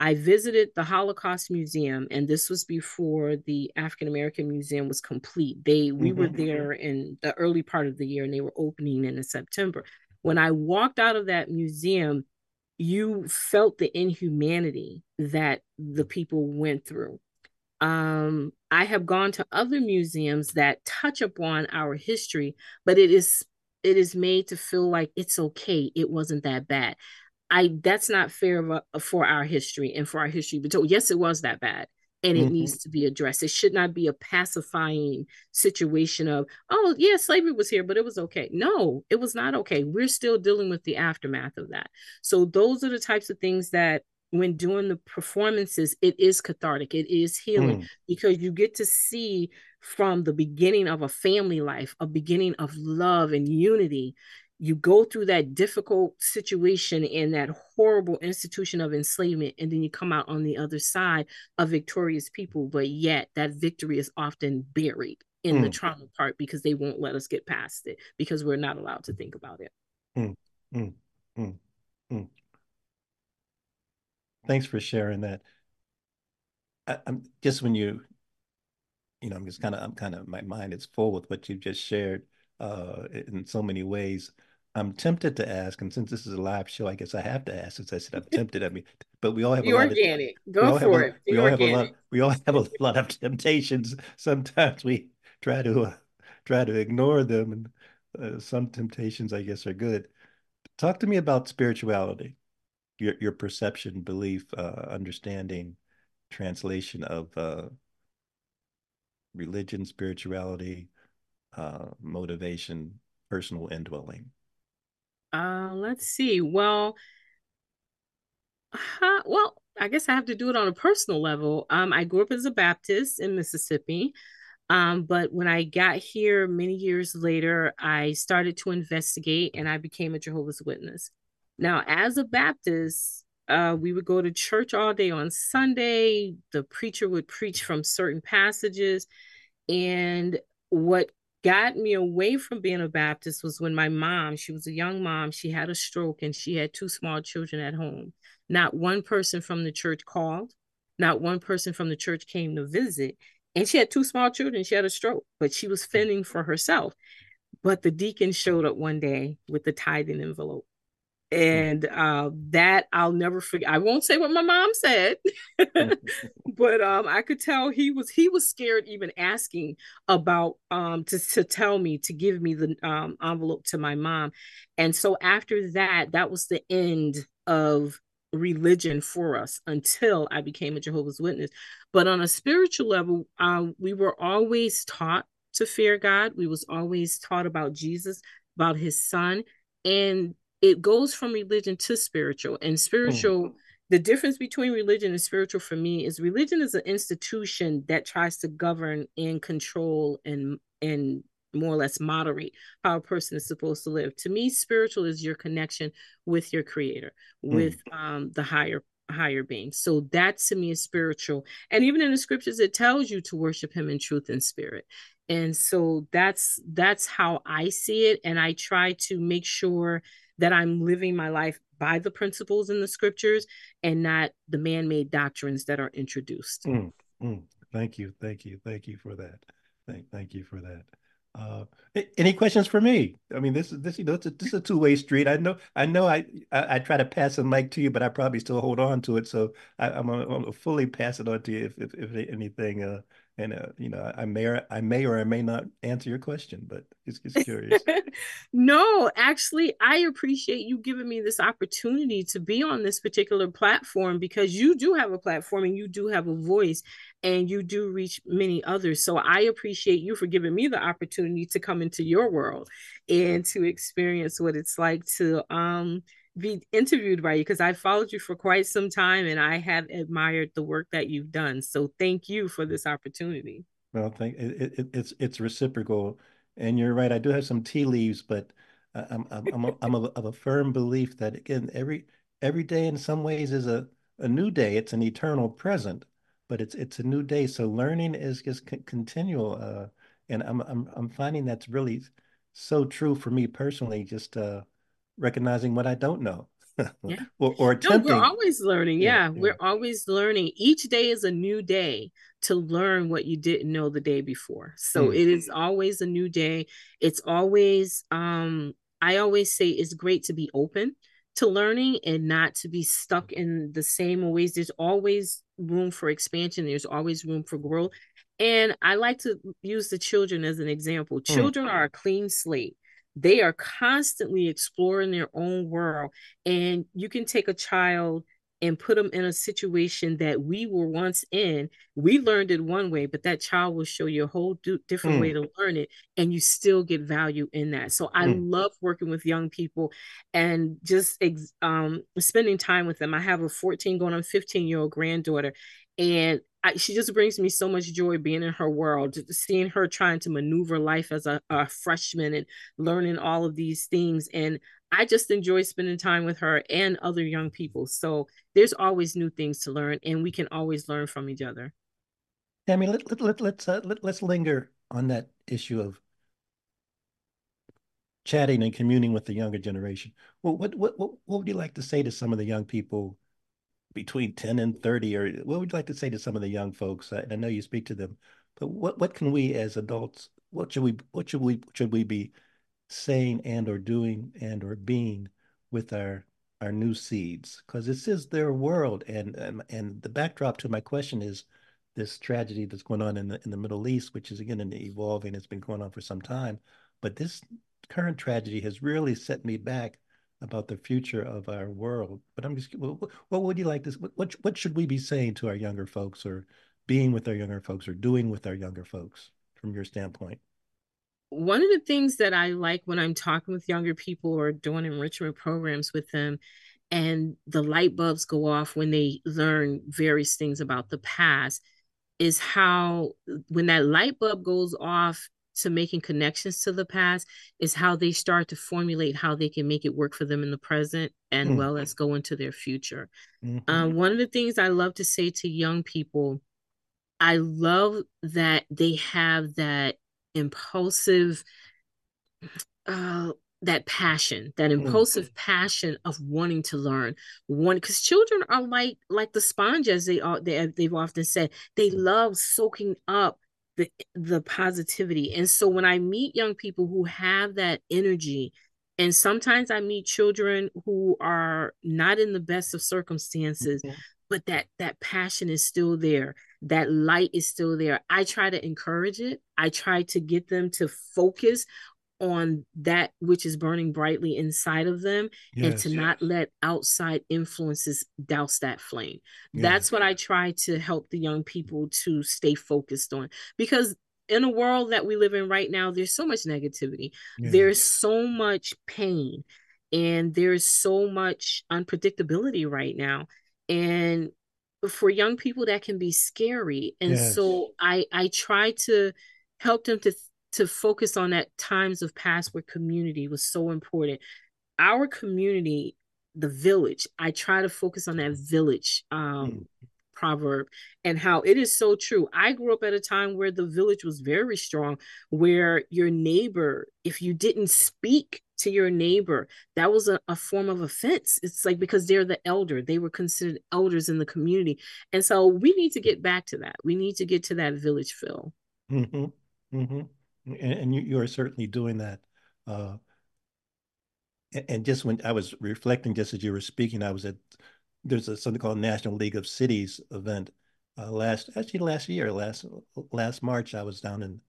I visited the Holocaust Museum, and this was before the African American Museum was complete. They we mm-hmm. were there in the early part of the year, and they were opening in September. When I walked out of that museum, you felt the inhumanity that the people went through. Um, I have gone to other museums that touch upon our history, but it is it is made to feel like it's okay. It wasn't that bad. I that's not fair for our history and for our history. But yes, it was that bad, and it mm-hmm. needs to be addressed. It should not be a pacifying situation of oh yeah, slavery was here, but it was okay. No, it was not okay. We're still dealing with the aftermath of that. So those are the types of things that when doing the performances, it is cathartic. It is healing mm. because you get to see from the beginning of a family life, a beginning of love and unity you go through that difficult situation in that horrible institution of enslavement and then you come out on the other side of victorious people but yet that victory is often buried in mm. the trauma part because they won't let us get past it because we're not allowed to think about it mm. Mm. mm, mm. thanks for sharing that I, i'm just when you you know i'm just kind of i'm kind of my mind is full with what you've just shared uh, in so many ways I'm tempted to ask, and since this is a live show, I guess I have to ask. Since I said I'm tempted, I mean, but we all have Be a organic. Of, Go for it. A, we all have a lot. We all have a lot of temptations. Sometimes we try to uh, try to ignore them, and uh, some temptations, I guess, are good. Talk to me about spirituality, your your perception, belief, uh, understanding, translation of uh, religion, spirituality, uh, motivation, personal indwelling. Uh, let's see. Well, uh, well, I guess I have to do it on a personal level. Um, I grew up as a Baptist in Mississippi. Um, but when I got here many years later, I started to investigate and I became a Jehovah's Witness. Now, as a Baptist, uh, we would go to church all day on Sunday. The preacher would preach from certain passages. And what got me away from being a Baptist was when my mom, she was a young mom, she had a stroke and she had two small children at home. Not one person from the church called, not one person from the church came to visit. And she had two small children, she had a stroke, but she was mm. fending for herself. But the deacon showed up one day with the tithing envelope and uh, that I'll never forget. I won't say what my mom said, but um, I could tell he was he was scared even asking about um, to to tell me to give me the um, envelope to my mom, and so after that, that was the end of religion for us until I became a Jehovah's Witness. But on a spiritual level, um, we were always taught to fear God. We was always taught about Jesus, about His Son, and it goes from religion to spiritual and spiritual mm. the difference between religion and spiritual for me is religion is an institution that tries to govern and control and and more or less moderate how a person is supposed to live. To me spiritual is your connection with your creator mm. with um the higher higher being. So that to me is spiritual. And even in the scriptures it tells you to worship him in truth and spirit. And so that's that's how i see it. And i try to make sure that I'm living my life by the principles in the scriptures and not the man-made doctrines that are introduced. Mm, mm. Thank you, thank you, thank you for that. Thank, thank you for that. Uh, any questions for me? I mean, this is this you know it's a, this is a two way street. I know I know I, I, I try to pass the mic to you, but I probably still hold on to it. So I, am gonna, I'm gonna fully pass it on to you if if, if anything uh, and uh, you know i may or i may or i may not answer your question but it's just curious. No actually i appreciate you giving me this opportunity to be on this particular platform because you do have a platform and you do have a voice and you do reach many others. So i appreciate you for giving me the opportunity to come into your world and to experience what it's like to um be interviewed by you because I followed you for quite some time and I have admired the work that you've done. So thank you for this opportunity. Well, thank it, it, it's it's reciprocal, and you're right. I do have some tea leaves, but I'm I'm I'm, a, I'm a, of a firm belief that again every every day in some ways is a a new day. It's an eternal present, but it's it's a new day. So learning is just continual, uh, and I'm I'm I'm finding that's really so true for me personally. Just uh, recognizing what I don't know. yeah. or, or attempting. No, we're always learning. Yeah, yeah, we're always learning. Each day is a new day to learn what you didn't know the day before. So mm. it is always a new day. It's always um I always say it's great to be open to learning and not to be stuck in the same ways. There's always room for expansion. There's always room for growth. And I like to use the children as an example. Hmm. Children mm. are a clean slate they are constantly exploring their own world and you can take a child and put them in a situation that we were once in we learned it one way but that child will show you a whole different mm. way to learn it and you still get value in that so i mm. love working with young people and just um, spending time with them i have a 14 going on 15 year old granddaughter and I, she just brings me so much joy being in her world, seeing her trying to maneuver life as a, a freshman and learning all of these things. And I just enjoy spending time with her and other young people. So there's always new things to learn, and we can always learn from each other. I mean, let, let, let, let's uh, let, let's linger on that issue of chatting and communing with the younger generation. Well, what what what, what would you like to say to some of the young people between 10 and 30 or what would you like to say to some of the young folks? I, I know you speak to them but what what can we as adults what should we what should we should we be saying and or doing and or being with our our new seeds? Because this is their world and, and and the backdrop to my question is this tragedy that's going on in the in the Middle East which is again an evolving it's been going on for some time but this current tragedy has really set me back about the future of our world. But I'm just, what, what would you like to, what, what should we be saying to our younger folks or being with our younger folks or doing with our younger folks from your standpoint? One of the things that I like when I'm talking with younger people or doing enrichment programs with them and the light bulbs go off when they learn various things about the past is how when that light bulb goes off to making connections to the past is how they start to formulate how they can make it work for them in the present and mm-hmm. well as go into their future. Mm-hmm. Um, one of the things I love to say to young people, I love that they have that impulsive uh, that passion that mm. impulsive mm. passion of wanting to learn one because children are like like the sponge as they are they, they've often said they love soaking up the the positivity and so when i meet young people who have that energy and sometimes i meet children who are not in the best of circumstances mm-hmm. but that that passion is still there that light is still there i try to encourage it i try to get them to focus on that which is burning brightly inside of them yes, and to yes. not let outside influences douse that flame. Yes. That's what I try to help the young people to stay focused on because in a world that we live in right now there's so much negativity. There's so much pain and there's so much unpredictability right now and for young people that can be scary and so I I try to help them to to focus on that times of past where community was so important. Our community, the village, I try to focus on that village um, mm. proverb and how it is so true. I grew up at a time where the village was very strong, where your neighbor, if you didn't speak to your neighbor, that was a, a form of offense. It's like because they're the elder, they were considered elders in the community. And so we need to get back to that. We need to get to that village feel. Mm-hmm. Mm-hmm and, you, you are certainly doing that. Uh, and just when I was reflecting, just as you were speaking, I was at there's a something called National League of Cities event uh, last actually last year, last last March. I was down in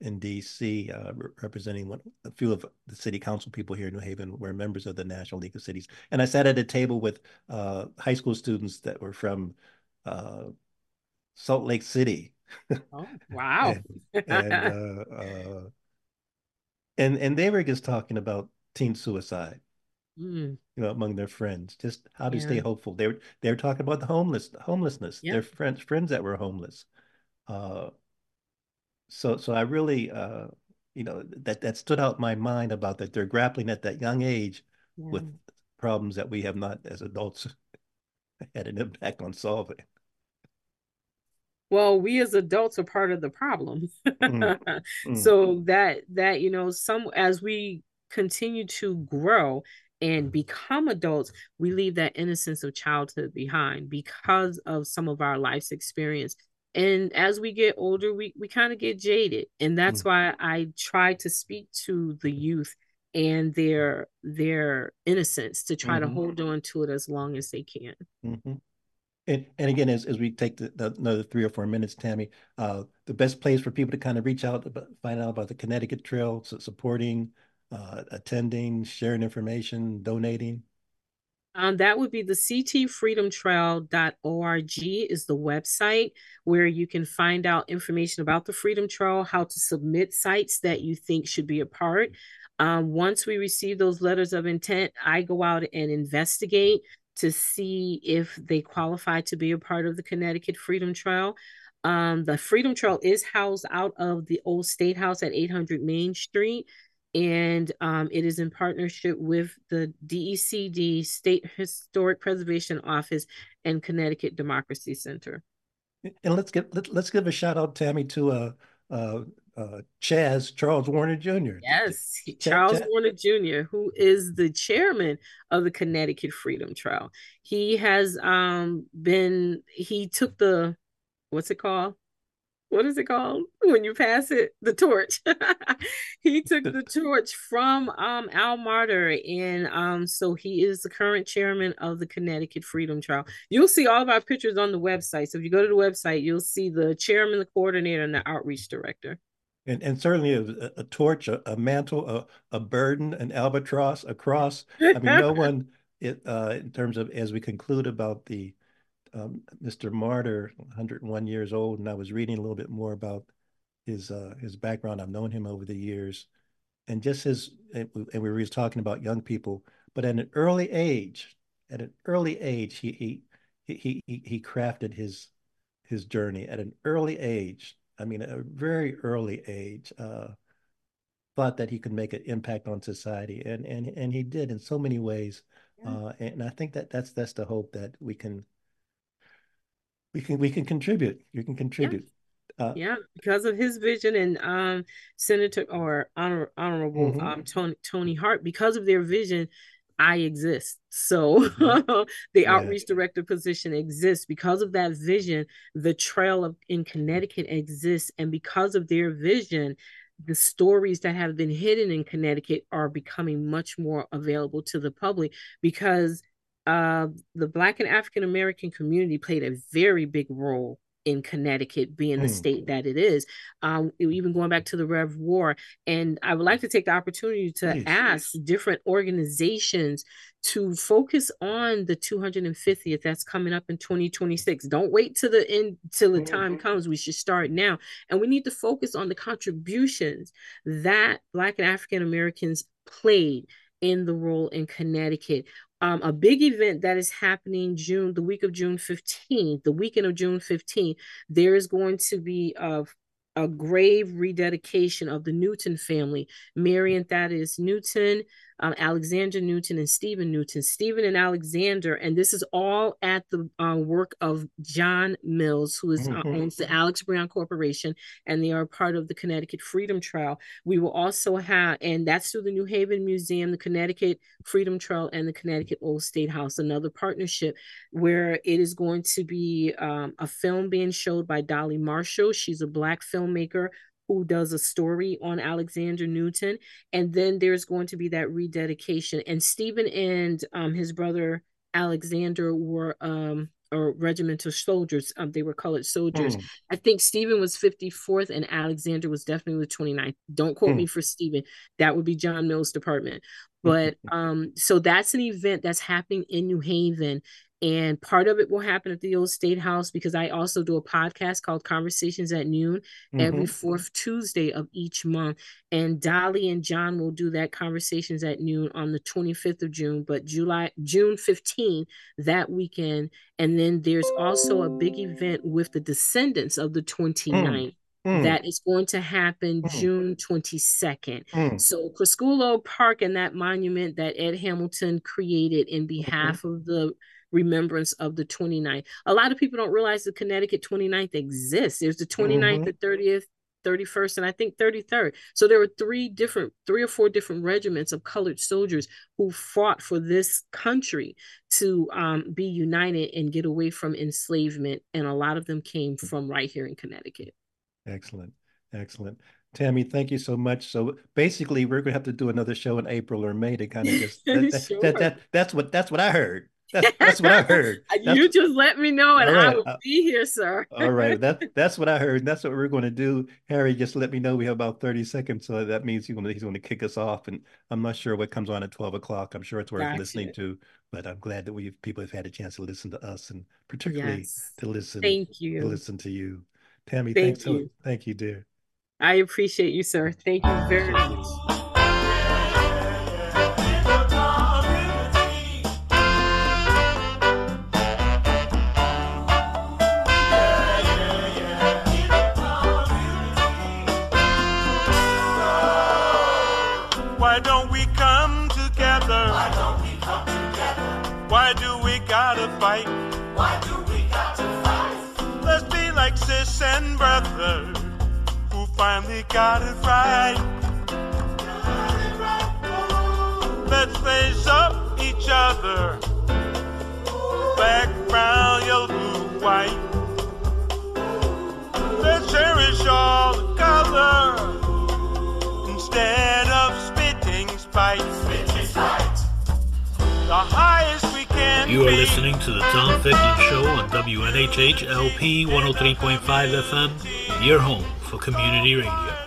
in D.C. Uh, representing one, a few of the city council people here in New Haven were members of the National League of Cities, and I sat at a table with uh, high school students that were from uh, Salt Lake City, Oh, wow. and, and, uh, uh, and, and they were just talking about teen suicide. Mm. You know, among their friends, just how to yeah. stay hopeful. They were they were talking about the homeless, homelessness. Yep. Their friends, friends that were homeless. Uh, so so I really, uh, you know, that that stood out in my mind about that they're grappling at that young age yeah. with problems that we have not as adults had an impact on solving well we as adults are part of the problem mm. Mm. so that that you know some as we continue to grow and become adults we leave that innocence of childhood behind because of some of our life's experience and as we get older we, we kind of get jaded and that's mm. why i try to speak to the youth and their their innocence to try mm-hmm. to hold on to it as long as they can mm-hmm. And, and again, as, as we take the, the, another three or four minutes, Tammy, uh, the best place for people to kind of reach out, about, find out about the Connecticut Trail, so supporting, uh, attending, sharing information, donating. Um, that would be the ctfreedomtrail.org is the website where you can find out information about the Freedom Trail, how to submit sites that you think should be a part. Um, once we receive those letters of intent, I go out and investigate to see if they qualify to be a part of the Connecticut Freedom Trail. Um, the Freedom Trail is housed out of the old State House at 800 Main Street, and um, it is in partnership with the DECD, State Historic Preservation Office, and Connecticut Democracy Center. And let's get let, us give a shout out, Tammy, to uh, uh, uh, Chaz Charles Warner Jr. Yes, Ch- Charles Ch- Warner Jr., who is the chairman of the Connecticut Freedom Trail. He has um been he took the what's it called? What is it called when you pass it? The torch. he took the torch from um Al Marder, and um so he is the current chairman of the Connecticut Freedom Trail. You'll see all of our pictures on the website. So if you go to the website, you'll see the chairman, the coordinator, and the outreach director. And and certainly a, a torch, a, a mantle, a, a burden, an albatross, a cross. I mean, no one it uh, in terms of as we conclude about the um, Mr. Marder, 101 years old, and I was reading a little bit more about his uh, his background. I've known him over the years, and just his and we were just talking about young people, but at an early age, at an early age, he he he he, he crafted his his journey at an early age. I mean, at a very early age. Uh, thought that he could make an impact on society, and and and he did in so many ways. Yeah. Uh, and I think that that's that's the hope that we can we can we can contribute. You can contribute. Yeah. Uh, yeah, because of his vision and um, Senator or honor, Honorable mm-hmm. um, Toni Toni Harp, because of their vision, I exist. So mm-hmm. the yeah. outreach director position exists because of that vision. The trail of in Connecticut exists, and because of their vision, the stories that have been hidden in Connecticut are becoming much more available to the public because uh, the Black and African American community played a very big role in Connecticut being the mm. state that it is. Um, even going back to the Rev War. And I would like to take the opportunity to Please. ask different organizations to focus on the 250th that's coming up in 2026. Don't wait till the end till the time mm-hmm. comes. We should start now. And we need to focus on the contributions that Black and African Americans played in the role in Connecticut um, a big event that is happening June, the week of June 15th, the weekend of June 15th. There is going to be a, a grave rededication of the Newton family. Marion Thaddeus Newton, um, Alexander Newton and Stephen Newton, Stephen and Alexander, and this is all at the uh, work of John Mills, who is, uh, mm-hmm. uh, owns the Alex Brown Corporation, and they are part of the Connecticut Freedom Trail. We will also have, and that's through the New Haven Museum, the Connecticut Freedom Trail, and the Connecticut Old State House, another partnership where it is going to be um, a film being showed by Dolly Marshall. She's a Black filmmaker who does a story on Alexander Newton. And then there's going to be that rededication. And Stephen and um, his brother Alexander were um, or regimental soldiers. Um, they were colored soldiers. Mm. I think Stephen was 54th and Alexander was definitely the 29th. Don't quote mm. me for Stephen. That would be John Mills' department. But um, so that's an event that's happening in New Haven and part of it will happen at the old state house because I also do a podcast called Conversations at Noon mm-hmm. every fourth Tuesday of each month. And Dolly and John will do that Conversations at Noon on the 25th of June, but July June 15 that weekend. And then there's also a big event with the descendants of the 29th. Mm. Mm. That is going to happen mm. June 22nd. Mm. So, Criscuolo Park and that monument that Ed Hamilton created in mm-hmm. behalf mm-hmm. of the remembrance of the 29th. A lot of people don't realize the Connecticut 29th exists. There's the 29th, mm-hmm. the 30th, 31st, and I think 33rd. So there were three different, three or four different regiments of colored soldiers who fought for this country to um, be united and get away from enslavement. And a lot of them came from right here in Connecticut. Excellent. Excellent. Tammy, thank you so much. So basically, we're going to have to do another show in April or May to kind of just that, that, sure. that, that, that's what that's what I heard. That's, that's what I heard. That's, you just let me know, and right. I will be here, sir. all right, that that's what I heard. That's what we're going to do. Harry, just let me know. We have about thirty seconds, so that means he's going to he's going to kick us off. And I'm not sure what comes on at twelve o'clock. I'm sure it's worth gotcha. listening to, but I'm glad that we people have had a chance to listen to us, and particularly yes. to listen. Thank you. To listen to you, Tammy. Thank thanks you. So, thank you, dear. I appreciate you, sir. Thank you very much. Finally got it right. Let's face up each other. Black, brown, yellow, blue, white. Let's cherish all the color instead of spitting spite. Spitting spite. The highest we. You are listening to the Tom Ficklin Show on WNHH LP 103.5 FM, your home for community radio.